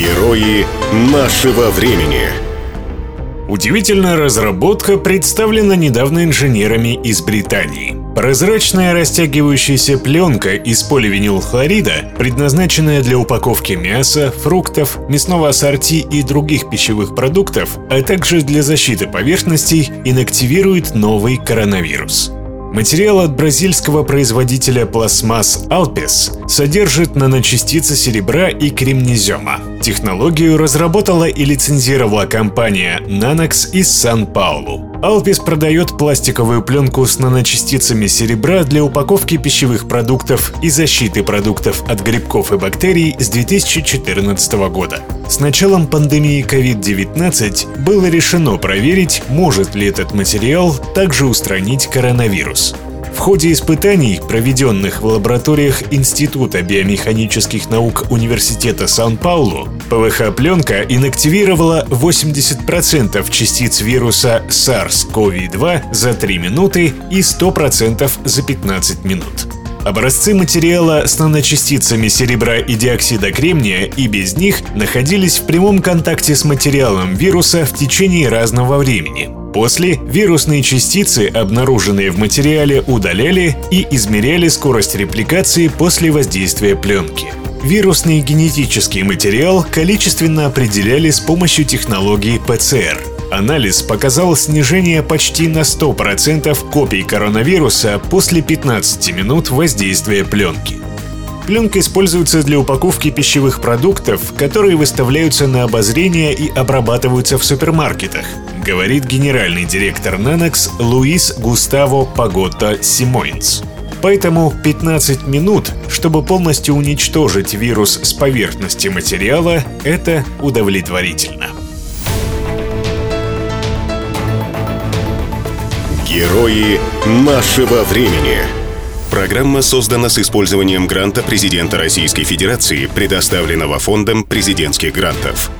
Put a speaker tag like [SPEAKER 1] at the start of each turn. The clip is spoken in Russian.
[SPEAKER 1] Герои нашего времени.
[SPEAKER 2] Удивительная разработка представлена недавно инженерами из Британии. Прозрачная растягивающаяся пленка из поливинилхлорида, предназначенная для упаковки мяса, фруктов, мясного ассорти и других пищевых продуктов, а также для защиты поверхностей, инактивирует новый коронавирус. Материал от бразильского производителя пластмасс Alpes содержит наночастицы серебра и кремнезема. Технологию разработала и лицензировала компания Nanox из Сан-Паулу. Alpes продает пластиковую пленку с наночастицами серебра для упаковки пищевых продуктов и защиты продуктов от грибков и бактерий с 2014 года. С началом пандемии COVID-19 было решено проверить, может ли этот материал также устранить коронавирус. Ходе испытаний, проведенных в лабораториях Института биомеханических наук Университета Сан-Паулу, ПВХ-пленка инактивировала 80% частиц вируса SARS-CoV-2 за 3 минуты и 100% за 15 минут. Образцы материала с наночастицами серебра и диоксида кремния и без них находились в прямом контакте с материалом вируса в течение разного времени. После вирусные частицы, обнаруженные в материале, удаляли и измеряли скорость репликации после воздействия пленки. Вирусный генетический материал количественно определяли с помощью технологии ПЦР. Анализ показал снижение почти на 100% копий коронавируса после 15 минут воздействия пленки. Пленка используется для упаковки пищевых продуктов, которые выставляются на обозрение и обрабатываются в супермаркетах, говорит генеральный директор Nanox Луис Густаво Пагота Симойнс. Поэтому 15 минут, чтобы полностью уничтожить вирус с поверхности материала, это удовлетворительно.
[SPEAKER 1] Герои нашего времени. Программа создана с использованием гранта президента Российской Федерации, предоставленного Фондом президентских грантов.